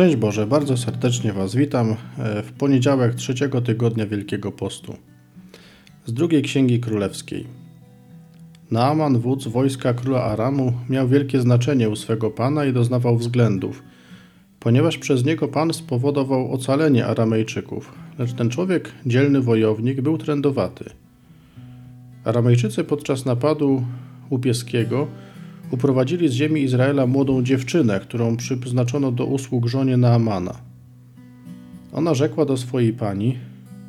Szczęść Boże, bardzo serdecznie Was witam e, w poniedziałek trzeciego tygodnia Wielkiego Postu. Z drugiej Księgi Królewskiej. Naaman, wódz wojska króla Aramu, miał wielkie znaczenie u swego pana i doznawał względów, ponieważ przez niego pan spowodował ocalenie Aramejczyków, lecz ten człowiek, dzielny wojownik, był trędowaty. Aramejczycy podczas napadu łupieskiego uprowadzili z ziemi Izraela młodą dziewczynę, którą przyznaczono do usług żonie Naamana. Ona rzekła do swojej pani: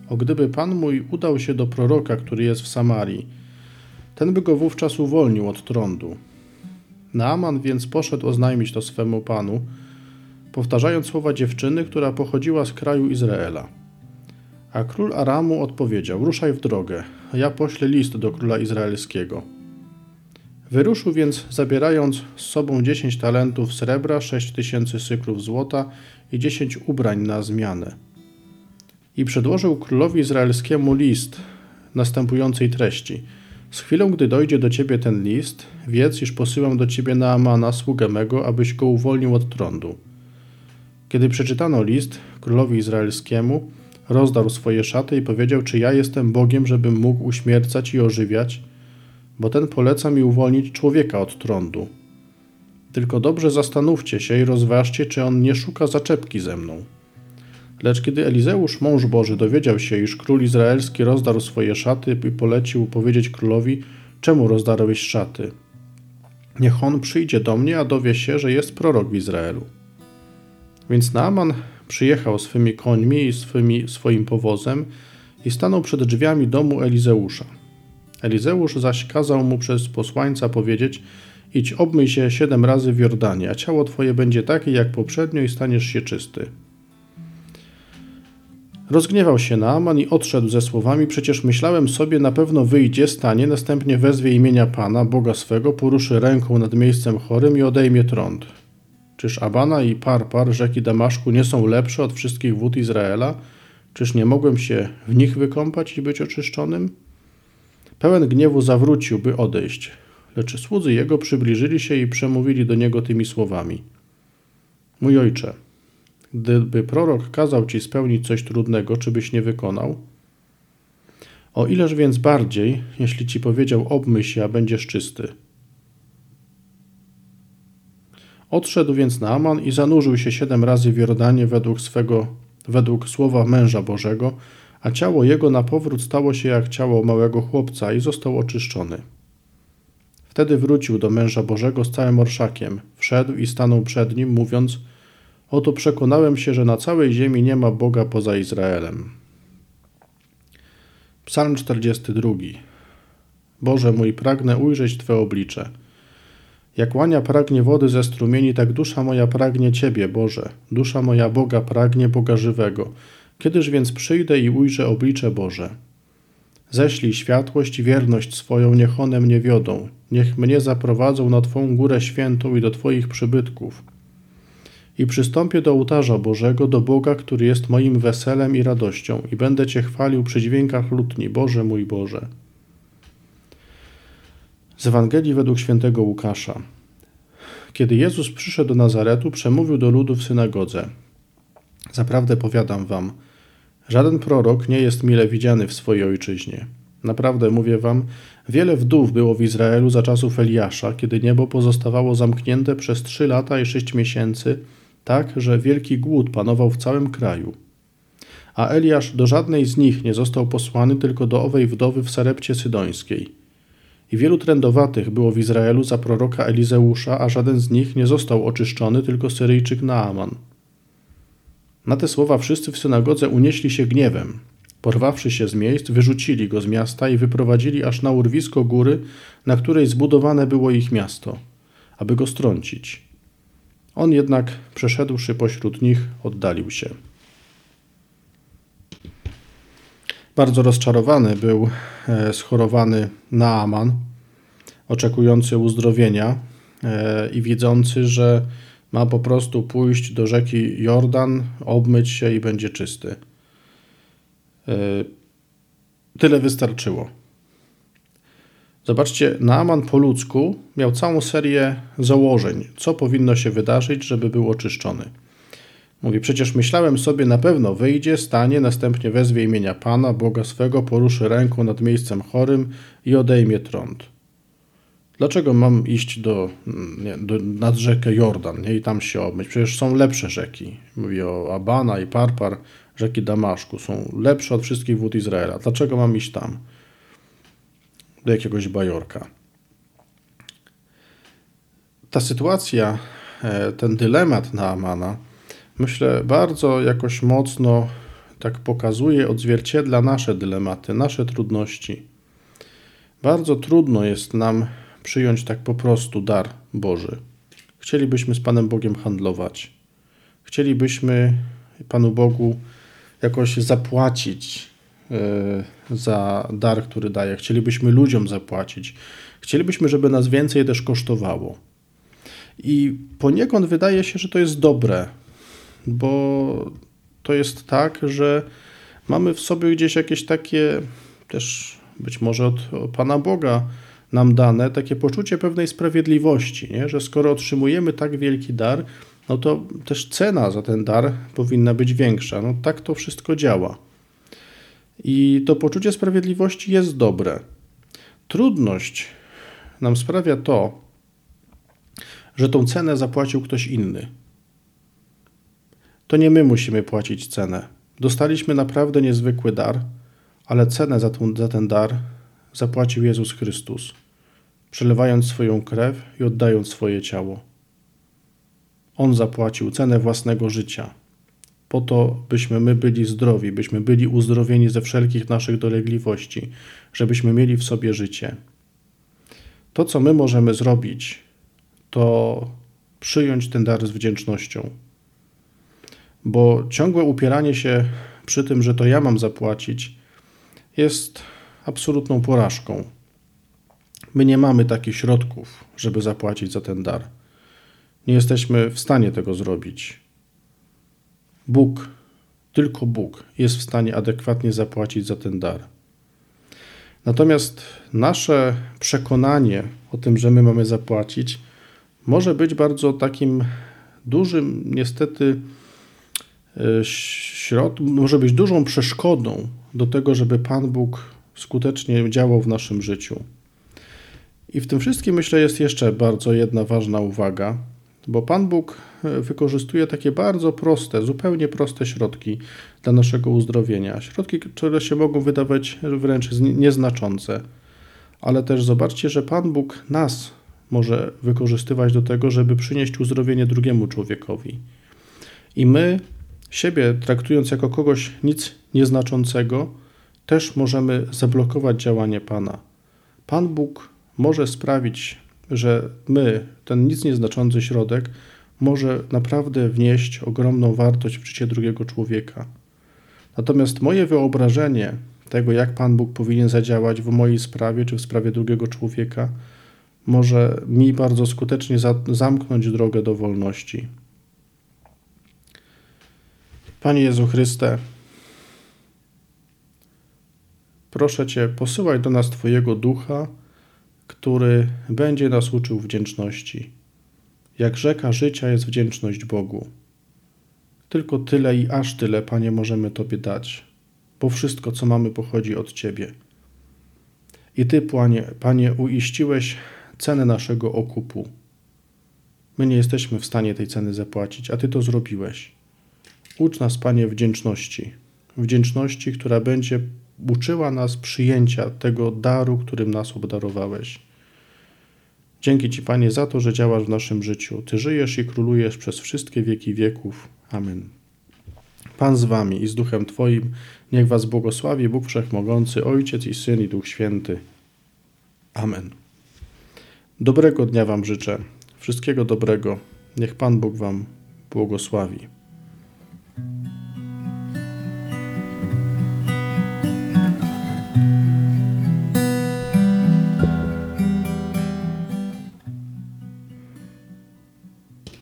O gdyby pan mój udał się do proroka, który jest w Samarii, ten by go wówczas uwolnił od trądu. Naaman więc poszedł oznajmić to swemu panu, powtarzając słowa dziewczyny, która pochodziła z kraju Izraela. A król Aramu odpowiedział: Ruszaj w drogę, a ja poślę list do króla izraelskiego. Wyruszył więc, zabierając z sobą dziesięć talentów srebra, sześć tysięcy syklów złota i dziesięć ubrań na zmianę. I przedłożył królowi izraelskiemu list następującej treści. Z chwilą, gdy dojdzie do ciebie ten list, wiedz, iż posyłam do ciebie Naamana, sługę mego, abyś go uwolnił od trądu. Kiedy przeczytano list królowi izraelskiemu, rozdarł swoje szaty i powiedział, czy ja jestem Bogiem, żebym mógł uśmiercać i ożywiać, bo ten poleca mi uwolnić człowieka od trądu. Tylko dobrze zastanówcie się i rozważcie, czy on nie szuka zaczepki ze mną. Lecz kiedy Elizeusz, mąż Boży, dowiedział się, iż król izraelski rozdarł swoje szaty i polecił powiedzieć królowi, czemu rozdarłeś szaty? Niech on przyjdzie do mnie, a dowie się, że jest prorok w Izraelu. Więc Naaman przyjechał swymi końmi i swymi, swoim powozem i stanął przed drzwiami domu Elizeusza. Elizeusz zaś kazał mu przez posłańca powiedzieć: Idź, obmyj się siedem razy w Jordanie, a ciało twoje będzie takie jak poprzednio i staniesz się czysty. Rozgniewał się Naaman i odszedł ze słowami: Przecież myślałem sobie, na pewno wyjdzie, stanie, następnie wezwie imienia Pana, Boga swego, poruszy ręką nad miejscem chorym i odejmie trąd. Czyż Abana i Parpar, rzeki Damaszku, nie są lepsze od wszystkich wód Izraela? Czyż nie mogłem się w nich wykąpać i być oczyszczonym? Pełen gniewu zawrócił, by odejść, lecz słudzy jego przybliżyli się i przemówili do niego tymi słowami: Mój ojcze, gdyby prorok kazał ci spełnić coś trudnego, czy byś nie wykonał? O ileż więc bardziej, jeśli ci powiedział obmyj się, a będziesz czysty. Odszedł więc Naaman i zanurzył się siedem razy w Jordanie według swego, według słowa męża Bożego, a ciało jego na powrót stało się jak ciało małego chłopca i został oczyszczony. Wtedy wrócił do męża Bożego z całym orszakiem, wszedł i stanął przed nim, mówiąc: Oto przekonałem się, że na całej ziemi nie ma Boga poza Izraelem. Psalm 42. Boże mój, pragnę ujrzeć Twe oblicze. Jak łania pragnie wody ze strumieni, tak dusza moja pragnie Ciebie, Boże. Dusza moja Boga pragnie Boga żywego. Kiedyż więc przyjdę i ujrzę oblicze Boże? Ześlij światłość i wierność swoją, niech one mnie wiodą. Niech mnie zaprowadzą na Twą górę świętą i do Twoich przybytków. I przystąpię do ołtarza Bożego, do Boga, który jest moim weselem i radością, i będę Cię chwalił przy dźwiękach lutni, Boże mój Boże. Z Ewangelii według świętego Łukasza. Kiedy Jezus przyszedł do Nazaretu, przemówił do ludu w synagodze. Zaprawdę powiadam wam, żaden prorok nie jest mile widziany w swojej ojczyźnie. Naprawdę mówię wam, wiele wdów było w Izraelu za czasów Eliasza, kiedy niebo pozostawało zamknięte przez trzy lata i sześć miesięcy, tak, że wielki głód panował w całym kraju. A Eliasz do żadnej z nich nie został posłany, tylko do owej wdowy w Sarepcie Sydońskiej. I wielu trędowatych było w Izraelu za proroka Elizeusza, a żaden z nich nie został oczyszczony, tylko Syryjczyk Naaman. Na te słowa wszyscy w synagodze unieśli się gniewem. Porwawszy się z miejsc, wyrzucili go z miasta i wyprowadzili aż na urwisko góry, na której zbudowane było ich miasto, aby go strącić. On jednak, przeszedłszy pośród nich, oddalił się. Bardzo rozczarowany był e, schorowany Naaman, oczekujący uzdrowienia e, i widzący, że ma po prostu pójść do rzeki Jordan, obmyć się i będzie czysty. E, tyle wystarczyło. Zobaczcie, Naaman po ludzku miał całą serię założeń, co powinno się wydarzyć, żeby był oczyszczony. Mówi, przecież myślałem sobie, na pewno wyjdzie, stanie, następnie wezwie imienia Pana, Boga swego, poruszy ręką nad miejscem chorym i odejmie trąd. Dlaczego mam iść do, nie, do, nad rzekę Jordan nie, i tam się obmyć? Przecież są lepsze rzeki. Mówi o Abana i Parpar, rzeki Damaszku. Są lepsze od wszystkich wód Izraela. Dlaczego mam iść tam? Do jakiegoś bajorka. Ta sytuacja, e, ten dylemat na Amana, myślę, bardzo jakoś mocno tak pokazuje, odzwierciedla nasze dylematy, nasze trudności. Bardzo trudno jest nam przyjąć tak po prostu dar Boży. Chcielibyśmy z Panem Bogiem handlować. Chcielibyśmy Panu Bogu jakoś zapłacić e, za dar, który daje. Chcielibyśmy ludziom zapłacić. Chcielibyśmy, żeby nas więcej też kosztowało. I poniekąd wydaje się, że to jest dobre, bo to jest tak, że mamy w sobie gdzieś jakieś takie też być może od Pana Boga nam dane takie poczucie pewnej sprawiedliwości, nie? że skoro otrzymujemy tak wielki dar, no to też cena za ten dar powinna być większa. No tak to wszystko działa. I to poczucie sprawiedliwości jest dobre. Trudność nam sprawia to, że tą cenę zapłacił ktoś inny. To nie my musimy płacić cenę. Dostaliśmy naprawdę niezwykły dar, ale cenę za, ten, za ten dar zapłacił Jezus Chrystus, przelewając swoją krew i oddając swoje ciało. On zapłacił cenę własnego życia, po to, byśmy my byli zdrowi, byśmy byli uzdrowieni ze wszelkich naszych dolegliwości, żebyśmy mieli w sobie życie. To, co my możemy zrobić, to przyjąć ten dar z wdzięcznością. Bo ciągłe upieranie się przy tym, że to ja mam zapłacić, jest absolutną porażką. My nie mamy takich środków, żeby zapłacić za ten dar. Nie jesteśmy w stanie tego zrobić. Bóg, tylko Bóg jest w stanie adekwatnie zapłacić za ten dar. Natomiast nasze przekonanie o tym, że my mamy zapłacić, może być bardzo takim dużym, niestety, e, środ, może być dużą przeszkodą do tego, żeby Pan Bóg skutecznie działał w naszym życiu. I w tym wszystkim myślę jest jeszcze bardzo jedna ważna uwaga, bo Pan Bóg e, wykorzystuje takie bardzo proste, zupełnie proste środki dla naszego uzdrowienia. Środki, które się mogą wydawać wręcz nieznaczące. Ale też zobaczcie, że Pan Bóg nas może wykorzystywać do tego, żeby przynieść uzdrowienie drugiemu człowiekowi. I my, siebie traktując jako kogoś nic nieznaczącego, też możemy zablokować działanie Pana. Pan Bóg może sprawić, że my, ten nic nieznaczący środek, może naprawdę wnieść ogromną wartość w życie drugiego człowieka. Natomiast moje wyobrażenie tego, jak Pan Bóg powinien zadziałać w mojej sprawie czy w sprawie drugiego człowieka, może mi bardzo skutecznie zamknąć drogę do wolności. Panie Jezu Chryste, proszę Cię, posyłaj do nas Twojego ducha, który będzie nas uczył wdzięczności. Jak rzeka życia jest wdzięczność Bogu. Tylko tyle i aż tyle, Panie, możemy Tobie dać, bo wszystko, co mamy, pochodzi od Ciebie. I Ty, Panie, Panie uiściłeś cenę naszego okupu. My nie jesteśmy w stanie tej ceny zapłacić, a Ty to zrobiłeś. Ucz nas, Panie, wdzięczności. Wdzięczności, która będzie uczyła nas przyjęcia tego daru, którym nas obdarowałeś. Dzięki Ci, Panie, za to, że działasz w naszym życiu. Ty żyjesz i królujesz przez wszystkie wieki wieków. Amen. Pan z Wami i z Duchem Twoim, niech Was błogosławi Bóg Wszechmogący, Ojciec i Syn i Duch Święty. Amen. Dobrego dnia Wam życzę. Wszystkiego dobrego. Niech Pan Bóg Wam błogosławi.